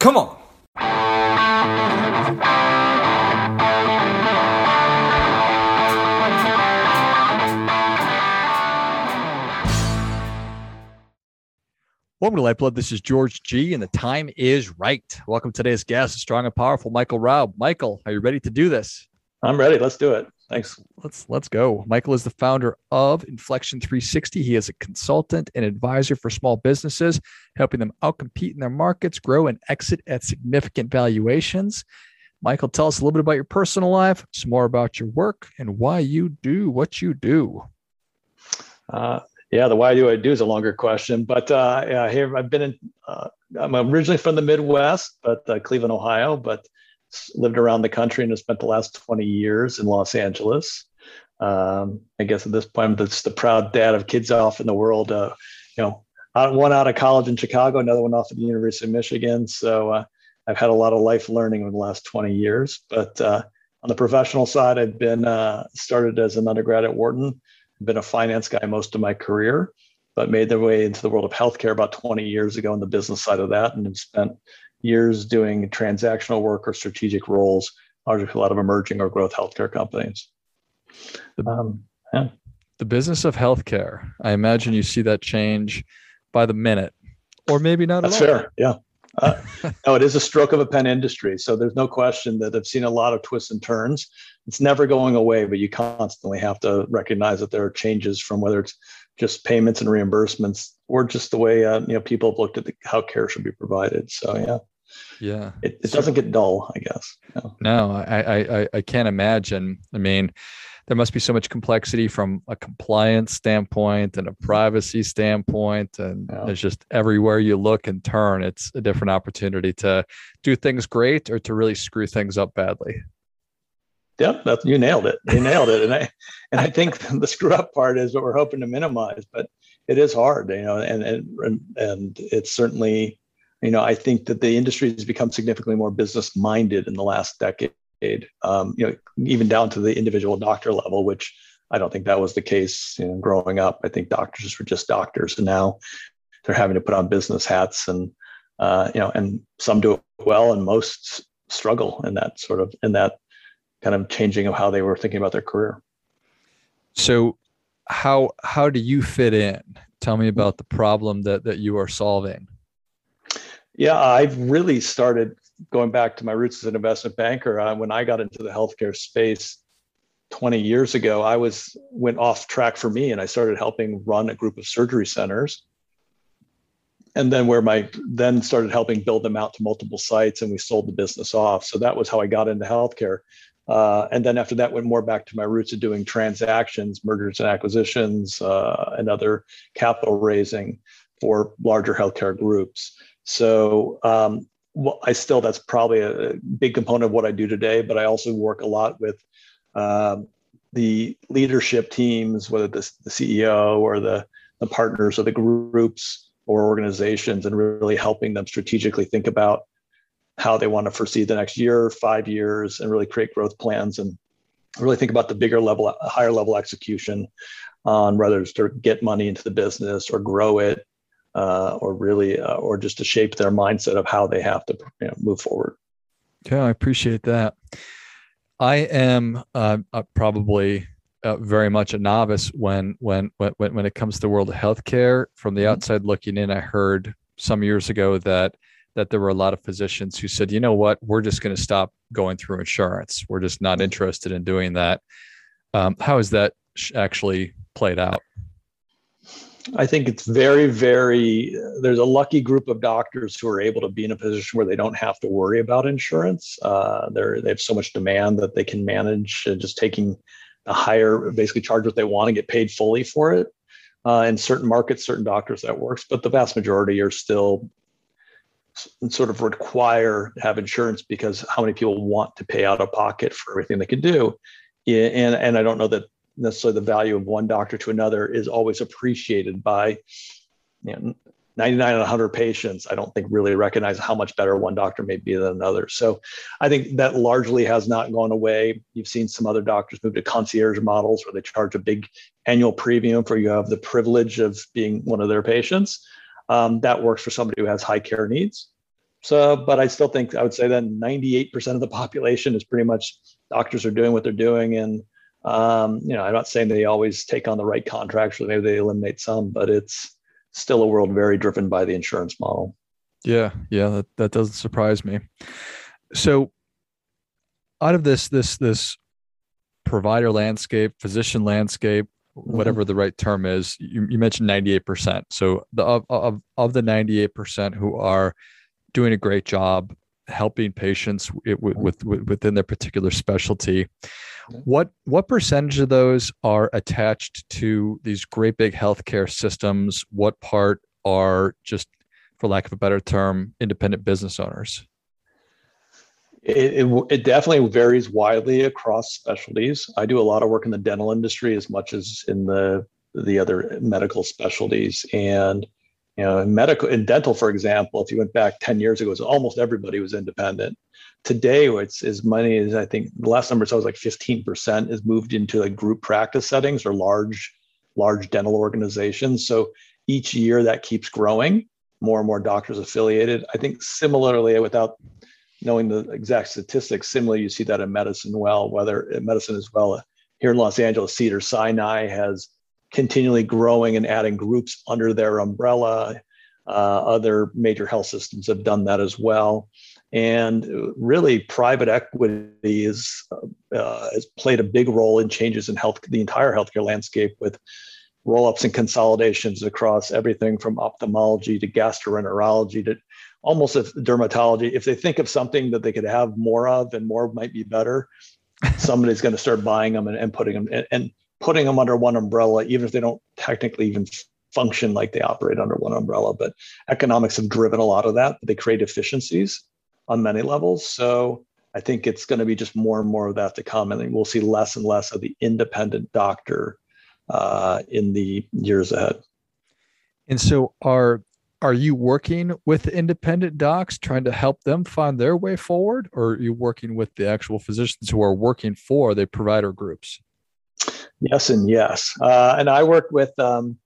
Come on. Welcome to Lifeblood. This is George G, and the time is right. Welcome to today's guest, strong and powerful Michael Roub. Michael, are you ready to do this? I'm ready. Let's do it. Thanks. Let's let's go. Michael is the founder of Inflection 360. He is a consultant and advisor for small businesses, helping them outcompete in their markets, grow and exit at significant valuations. Michael, tell us a little bit about your personal life, some more about your work, and why you do what you do. Uh, yeah, the why do I do is a longer question, but uh, yeah, here I've been in. Uh, I'm originally from the Midwest, but uh, Cleveland, Ohio, but lived around the country and have spent the last 20 years in Los Angeles. Um, I guess at this point, I'm the proud dad of kids off in the world. Uh, you know, one out of college in Chicago, another one off at the University of Michigan. So uh, I've had a lot of life learning in the last 20 years. But uh, on the professional side, I've been started as an undergrad at Wharton been a finance guy most of my career, but made their way into the world of healthcare about 20 years ago in the business side of that, and have spent years doing transactional work or strategic roles, largely a lot of emerging or growth healthcare companies. The, um, yeah. the business of healthcare, I imagine you see that change by the minute, or maybe not. That's fair. Yeah. Uh, no, it is a stroke of a pen industry. So there's no question that I've seen a lot of twists and turns. It's never going away, but you constantly have to recognize that there are changes from whether it's just payments and reimbursements or just the way uh, you know people have looked at the, how care should be provided. So yeah, yeah, it, it doesn't get dull, I guess. No, no I, I I can't imagine. I mean, there must be so much complexity from a compliance standpoint and a privacy standpoint and yeah. it's just everywhere you look and turn it's a different opportunity to do things great or to really screw things up badly yep that's, you nailed it you nailed it and i and i think the screw up part is what we're hoping to minimize but it is hard you know and and and it's certainly you know i think that the industry has become significantly more business minded in the last decade um, you know, even down to the individual doctor level, which I don't think that was the case you know, growing up. I think doctors were just doctors, and now they're having to put on business hats, and uh, you know, and some do it well, and most struggle in that sort of in that kind of changing of how they were thinking about their career. So, how how do you fit in? Tell me about the problem that that you are solving. Yeah, I've really started going back to my roots as an investment banker, uh, when I got into the healthcare space 20 years ago, I was went off track for me, and I started helping run a group of surgery centers. And then where my then started helping build them out to multiple sites, and we sold the business off. So that was how I got into healthcare. Uh, and then after that, went more back to my roots of doing transactions, mergers and acquisitions, uh, and other capital raising for larger healthcare groups. So um, well, I still that's probably a big component of what I do today. But I also work a lot with um, the leadership teams, whether the, the CEO or the the partners or the groups or organizations, and really helping them strategically think about how they want to foresee the next year, five years, and really create growth plans and really think about the bigger level, higher level execution on whether it's to get money into the business or grow it uh, or really, uh, or just to shape their mindset of how they have to you know, move forward. Yeah, I appreciate that. I am uh, uh probably uh, very much a novice when, when when when it comes to the world of healthcare. From the mm-hmm. outside looking in, I heard some years ago that that there were a lot of physicians who said, you know what, we're just going to stop going through insurance. We're just not mm-hmm. interested in doing that. Um, how has that actually played out? I think it's very, very, there's a lucky group of doctors who are able to be in a position where they don't have to worry about insurance. Uh, they're, they have so much demand that they can manage uh, just taking a higher, basically charge what they want and get paid fully for it. Uh, in certain markets, certain doctors that works, but the vast majority are still sort of require to have insurance because how many people want to pay out of pocket for everything they can do. And, and I don't know that necessarily the value of one doctor to another is always appreciated by you know 99 and 100 patients i don't think really recognize how much better one doctor may be than another. So i think that largely has not gone away. You've seen some other doctors move to concierge models where they charge a big annual premium for you have the privilege of being one of their patients. Um, that works for somebody who has high care needs. So, but I still think I would say that 98% of the population is pretty much doctors are doing what they're doing. And, um, you know, I'm not saying they always take on the right contracts or maybe they eliminate some, but it's still a world very driven by the insurance model. Yeah. Yeah. That, that doesn't surprise me. So out of this, this, this provider landscape, physician landscape, mm-hmm. whatever the right term is, you, you mentioned 98%. So the, of, of, of the 98% who are doing a great job helping patients with, with, with, within their particular specialty. What what percentage of those are attached to these great big healthcare systems? What part are just, for lack of a better term, independent business owners? It, it, it, definitely varies widely across specialties. I do a lot of work in the dental industry as much as in the the other medical specialties, and you know, in medical, in dental, for example, if you went back 10 years ago, was almost everybody was independent. Today, it's as many as I think the last number I was like 15% is moved into like group practice settings or large, large dental organizations. So each year that keeps growing, more and more doctors affiliated. I think similarly, without knowing the exact statistics, similarly, you see that in medicine well, whether in medicine as well. Here in Los Angeles, Cedars-Sinai has continually growing and adding groups under their umbrella. Uh, other major health systems have done that as well. And really, private equity is, uh, has played a big role in changes in health, the entire healthcare landscape with roll ups and consolidations across everything from ophthalmology to gastroenterology to almost dermatology. If they think of something that they could have more of and more might be better, somebody's going to start buying them and, and putting them. And, and putting them under one umbrella, even if they don't technically even function like they operate under one umbrella. But economics have driven a lot of that. They create efficiencies on many levels. So I think it's going to be just more and more of that to come. And we'll see less and less of the independent doctor uh, in the years ahead. And so are are you working with independent docs trying to help them find their way forward or are you working with the actual physicians who are working for the provider groups Yes, and yes. Uh, and I work with um,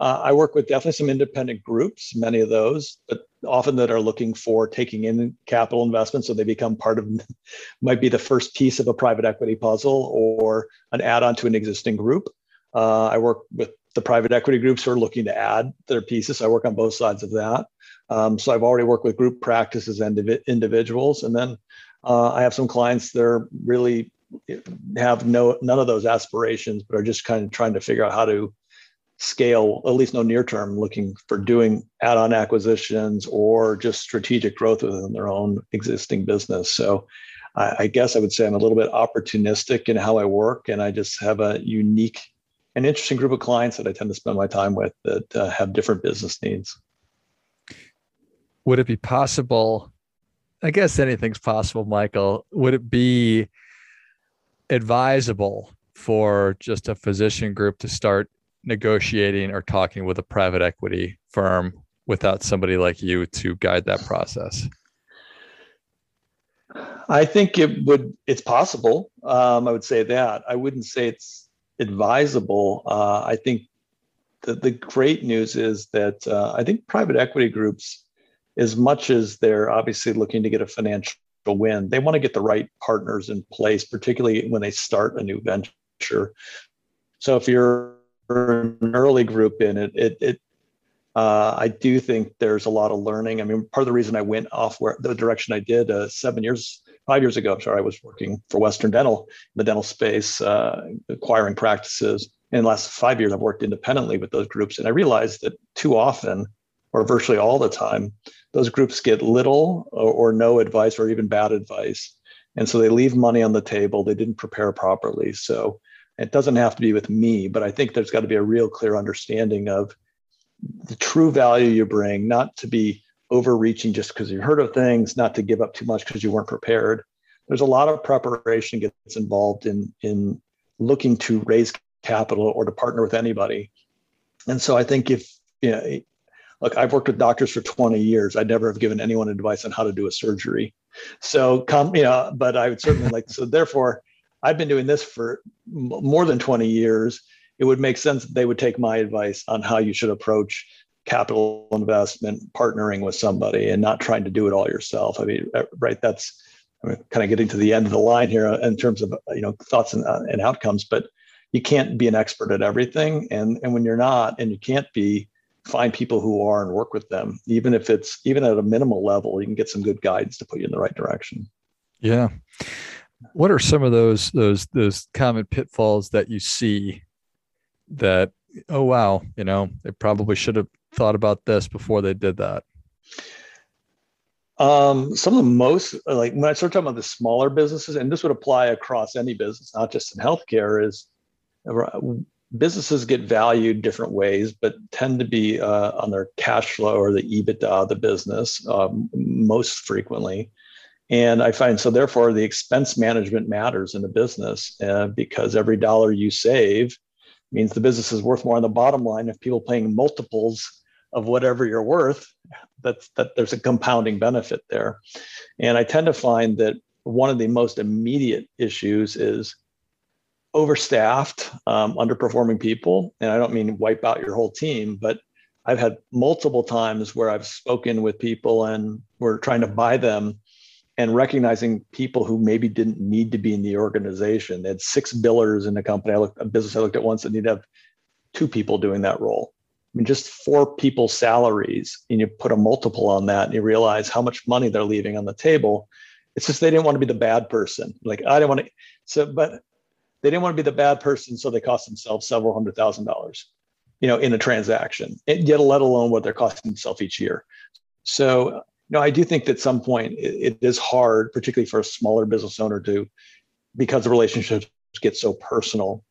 uh, I work with definitely some independent groups, many of those, but often that are looking for taking in capital investments, so they become part of might be the first piece of a private equity puzzle or an add-on to an existing group. Uh, I work with the private equity groups who are looking to add their pieces. I work on both sides of that. Um, so I've already worked with group practices and individuals, and then uh, I have some clients that are really have no none of those aspirations, but are just kind of trying to figure out how to scale, at least no near term, looking for doing add-on acquisitions or just strategic growth within their own existing business. So I, I guess I would say I'm a little bit opportunistic in how I work, and I just have a unique and interesting group of clients that I tend to spend my time with that uh, have different business needs. Would it be possible? I guess anything's possible, Michael. Would it be advisable for just a physician group to start negotiating or talking with a private equity firm without somebody like you to guide that process? I think it would. It's possible. Um, I would say that. I wouldn't say it's advisable. Uh, I think the, the great news is that uh, I think private equity groups, as much as they're obviously looking to get a financial win. They want to get the right partners in place, particularly when they start a new venture. So if you're an early group in it, it, it uh, I do think there's a lot of learning. I mean, part of the reason I went off where the direction I did uh, seven years, five years ago, I'm sorry, I was working for Western Dental, the dental space, uh, acquiring practices. In the last five years, I've worked independently with those groups, and I realized that too often, or virtually all the time, those groups get little or, or no advice or even bad advice. And so they leave money on the table. They didn't prepare properly. So it doesn't have to be with me, but I think there's got to be a real clear understanding of the true value you bring, not to be overreaching just because you heard of things, not to give up too much because you weren't prepared. There's a lot of preparation gets involved in in looking to raise capital or to partner with anybody. And so I think if you know, look, I've worked with doctors for 20 years. I'd never have given anyone advice on how to do a surgery. So come, you know, but I would certainly like, so therefore I've been doing this for more than 20 years. It would make sense that they would take my advice on how you should approach capital investment, partnering with somebody, and not trying to do it all yourself. I mean, uh, right? That's I mean, kind of getting to the end of the line here in terms of you know thoughts and, uh, and outcomes, but you can't be an expert at everything, and and when you're not, and you can't be, find people who are and work with them, even if it's even at a minimal level, you can get some good guidance to put you in the right direction. Yeah. What are some of those those those common pitfalls that you see that oh wow, you know, they probably should have thought about this before they did that? Um, some of the most like when I start talking about the smaller businesses, and this would apply across any business, not just in healthcare, is businesses get valued different ways, but tend to be uh, on their cash flow or the EBITDA of the business um, most frequently. And I find so, therefore, the expense management matters in the business uh, because every dollar you save means the business is worth more on the bottom line. If people paying multiples of whatever you're worth, that's that there's a compounding benefit there. And I tend to find that one of the most immediate issues is overstaffed, um, underperforming people. And I don't mean wipe out your whole team, but I've had multiple times where I've spoken with people and we're trying to buy them and recognizing people who maybe didn't need to be in the organization. They had six billers in the company. I looked a business I looked at once that needed to have two people doing that role. I mean, just four people's salaries, and you put a multiple on that, and you realize how much money they're leaving on the table. It's just they didn't want to be the bad person. Like I didn't want to. So, but they didn't want to be the bad person, so they cost themselves several hundred thousand dollars, you know, in a transaction. And yet, let alone what they're costing themselves each year. So, you know, I do think that at some point it, it is hard, particularly for a smaller business owner, to because the relationships get so personal,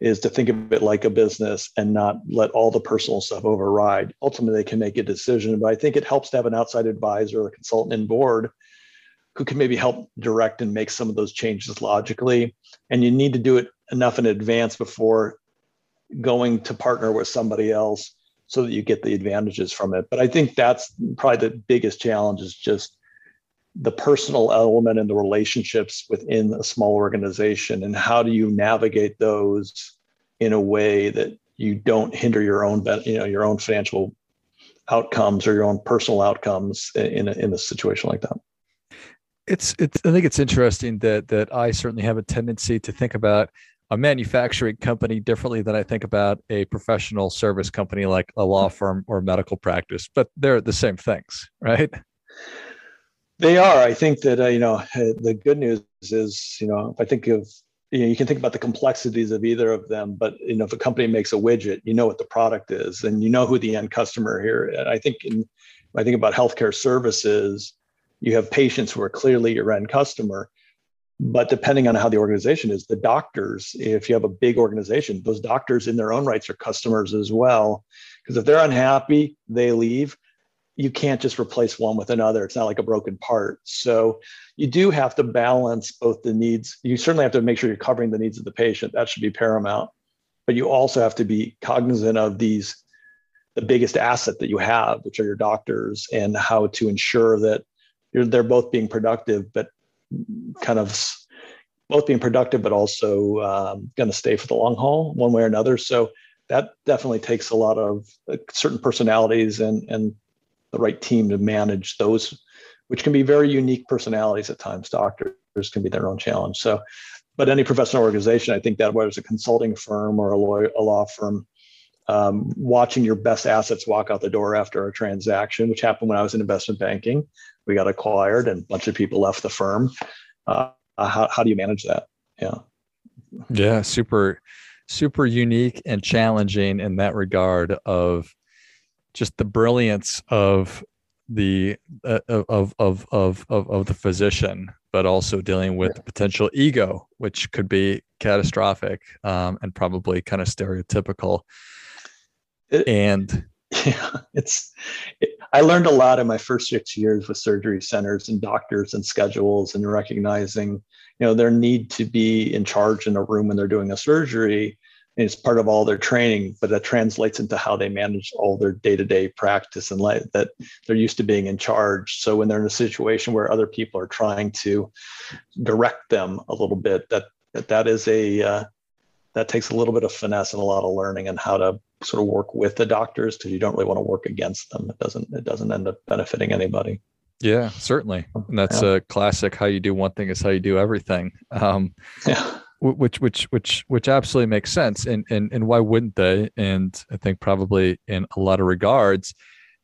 is to think of it like a business and not let all the personal stuff override. Ultimately, they can make a decision, but I think it helps to have an outside advisor or consultant in board who can maybe help direct and make some of those changes logically. And you need to do it enough in advance before going to partner with somebody else so that you get the advantages from it. But I think that's probably the biggest challenge is just the personal element and the relationships within a small organization and how do you navigate those in a way that you don't hinder your own you know your own financial outcomes or your own personal outcomes in a, in a situation like that it's it's i think it's interesting that that i certainly have a tendency to think about a manufacturing company differently than i think about a professional service company like a law firm or medical practice but they're the same things right they are. I think that uh, you know the good news is you know if I think of you know you can think about the complexities of either of them, but you know if a company makes a widget, you know what the product is, and you know who the end customer here. And I think in I think about healthcare services, you have patients who are clearly your end customer, but depending on how the organization is, the doctors, if you have a big organization, those doctors in their own rights are customers as well. Because if they're unhappy, they leave you can't just replace one with another. It's not like a broken part. So you do have to balance both the needs. You certainly have to make sure you're covering the needs of the patient. That should be paramount. But you also have to be cognizant of these, the biggest asset that you have, which are your doctors, and how to ensure that they're both being productive, but kind of both being productive, but also um, going to stay for the long haul, one way or another. So that definitely takes a lot of certain personalities and and the right team to manage those, which can be very unique personalities at times. Doctors can be their own challenge. So, but any professional organization, I think that whether it's a consulting firm or a, lawyer, a law firm, um, watching your best assets walk out the door after a transaction, which happened when I was in investment banking. We got acquired and a bunch of people left the firm. Uh, how, how do you manage that? Yeah. Yeah. Super, super unique and challenging in that regard of just the brilliance of the uh, of, of of of of the physician but also dealing with potential ego which could be catastrophic um, and probably kind of stereotypical it, and yeah it's it, i learned a lot in my first six years with surgery centers and doctors and schedules and recognizing you know their need to be in charge in a room when they're doing a surgery it's part of all their training, but that translates into how they manage all their day-to-day practice and life that they're used to being in charge. So when they're in a situation where other people are trying to direct them a little bit, that that, that is a uh, that takes a little bit of finesse and a lot of learning and how to sort of work with the doctors because you don't really want to work against them. It doesn't it doesn't end up benefiting anybody. Yeah, certainly. And that's yeah. a classic how you do one thing is how you do everything. Um, yeah. Which which which which absolutely makes sense. And and and why wouldn't they? And I think probably in a lot of regards,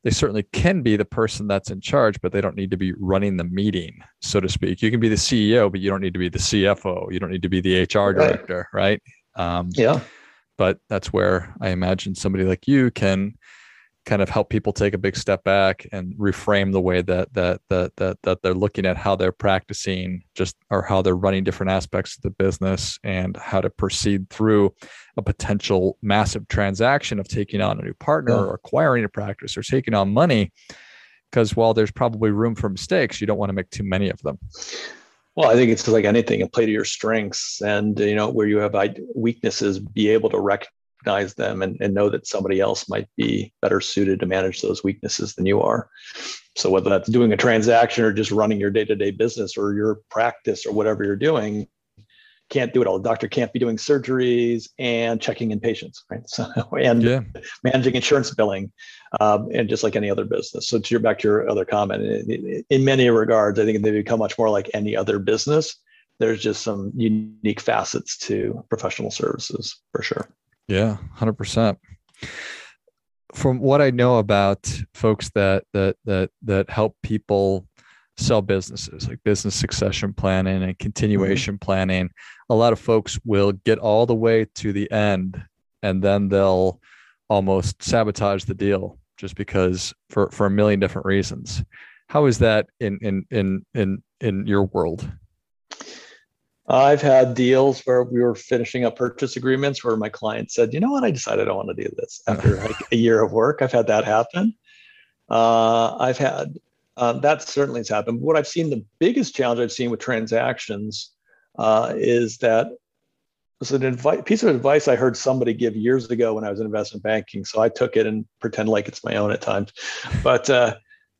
they certainly can be the person that's in charge, but they don't need to be running the meeting, so to speak. You can be the CEO, but you don't need to be the CFO. You don't need to be the HR director, right? right? Um, yeah. But that's where I imagine somebody like you can kind of help people take a big step back and reframe the way that that that that that they're looking at how they're practicing just or how they're running different aspects of the business and how to proceed through a potential massive transaction of taking on a new partner yeah. or acquiring a practice or taking on money because while there's probably room for mistakes you don't want to make too many of them well, I think it's like anything, and play to your strengths, and you know where you have weaknesses, be able to recognize them and, and know that somebody else might be better suited to manage those weaknesses than you are. So whether that's doing a transaction or just running your day-to-day business or your practice or whatever you're doing, can't do it all. The doctor can't be doing surgeries and checking in patients, right? So and yeah. managing insurance billing, um, and just like any other business. So to your back to your other comment, in, in many regards, I think they become much more like any other business. There's just some unique facets to professional services for sure. Yeah, 100%. From what I know about folks that that that that help people sell businesses like business succession planning and continuation mm-hmm. planning, a lot of folks will get all the way to the end and then they'll almost sabotage the deal just because for for a million different reasons. How is that in in in in in your world? I've had deals where we were finishing up purchase agreements where my client said, "You know what? I decided I want to do this after like a year of work." I've had that happen. Uh, I've had uh, that certainly has happened. But What I've seen the biggest challenge I've seen with transactions uh, is that it's an advice, piece of advice I heard somebody give years ago when I was in investment banking. So I took it and pretend like it's my own at times. But uh,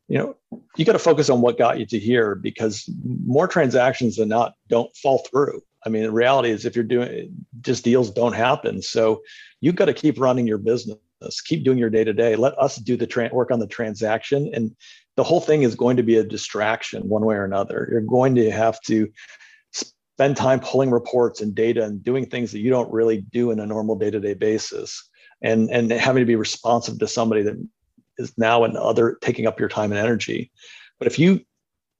you know you got to focus on what got you to here because more transactions than not don't fall through i mean the reality is if you're doing just deals don't happen so you've got to keep running your business keep doing your day to day let us do the tra- work on the transaction and the whole thing is going to be a distraction one way or another you're going to have to spend time pulling reports and data and doing things that you don't really do in a normal day-to-day basis and and having to be responsive to somebody that is now and other taking up your time and energy. But if you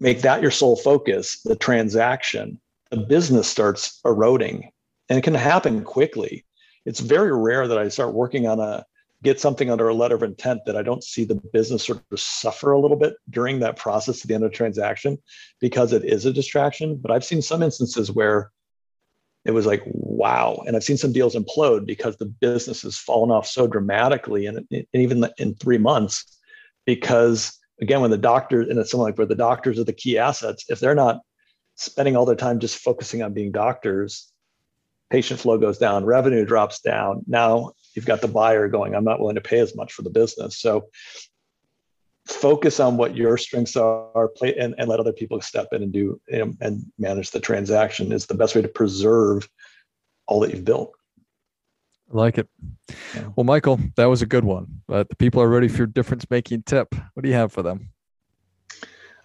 make that your sole focus, the transaction, the business starts eroding and it can happen quickly. It's very rare that I start working on a get something under a letter of intent that I don't see the business sort of suffer a little bit during that process at the end of the transaction because it is a distraction. But I've seen some instances where it was like wow and i've seen some deals implode because the business has fallen off so dramatically and, and even in three months because again when the doctors and it's something like where the doctors are the key assets if they're not spending all their time just focusing on being doctors patient flow goes down revenue drops down now you've got the buyer going i'm not willing to pay as much for the business so focus on what your strengths are play and, and let other people step in and do and manage the transaction is the best way to preserve all that you've built I like it yeah. well michael that was a good one but the people are ready for your difference making tip what do you have for them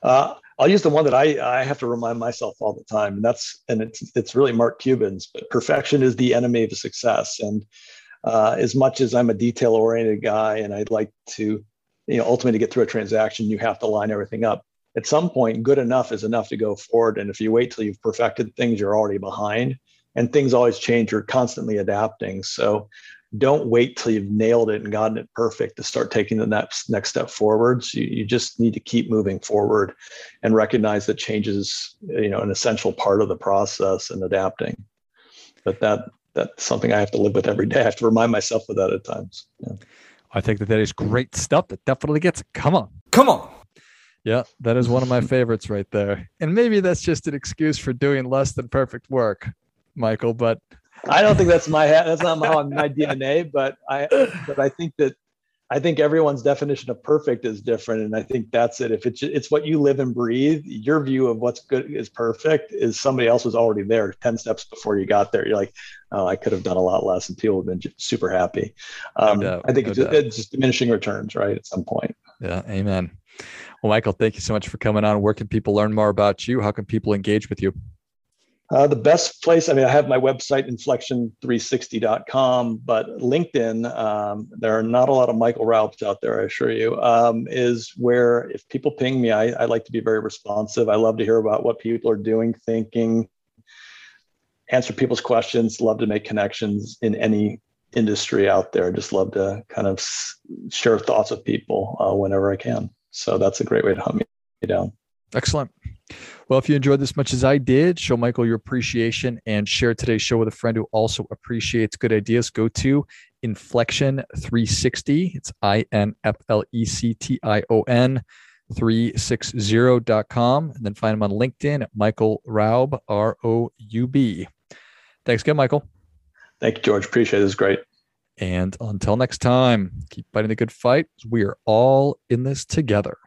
uh, I'll use the one that I, I have to remind myself all the time, and that's and it's it's really Mark Cuban's. But perfection is the enemy of success. And uh, as much as I'm a detail oriented guy, and I'd like to you know ultimately get through a transaction you have to line everything up. At some point good enough is enough to go forward. And if you wait till you've perfected things you're already behind. And things always change. You're constantly adapting. So don't wait till you've nailed it and gotten it perfect to start taking the next next step forwards. You, you just need to keep moving forward and recognize that change is you know an essential part of the process and adapting. But that that's something i have to live with every day i have to remind myself of that at times yeah. I think that that is great stuff. That definitely gets. Come on. Come on. Yeah, that is one of my favorites right there. And maybe that's just an excuse for doing less than perfect work, Michael. But I don't think that's my that's not my, my DNA. But I but I think that I think everyone's definition of perfect is different, and I think that's it. If it's it's what you live and breathe, your view of what's good is perfect is somebody else was already there ten steps before you got there. You're like, oh, I could have done a lot less, and people have been super happy. Um, no I think no it's, it's just diminishing returns, right? At some point. Yeah. Amen. Well, Michael, thank you so much for coming on. Where can people learn more about you? How can people engage with you? Uh, the best place, I mean, I have my website, inflection360.com, but LinkedIn, um, there are not a lot of Michael Roubs out there, I assure you, um, is where if people ping me, I, I like to be very responsive. I love to hear about what people are doing, thinking, answer people's questions, love to make connections in any industry out there. Just love to kind of share thoughts with people uh, whenever I can. So that's a great way to hunt me down. Excellent. Well, if you enjoyed this much as I did, show Michael your appreciation and share today's show with a friend who also appreciates good ideas. Go to Inflection 360. It's I N F L E C T I O N 360.com. And then find him on LinkedIn at Michael Roub, R O U B. Thanks again, Michael. Thank you, George. Appreciate it. It's great. And until next time, keep fighting the good fight. We are all in this together.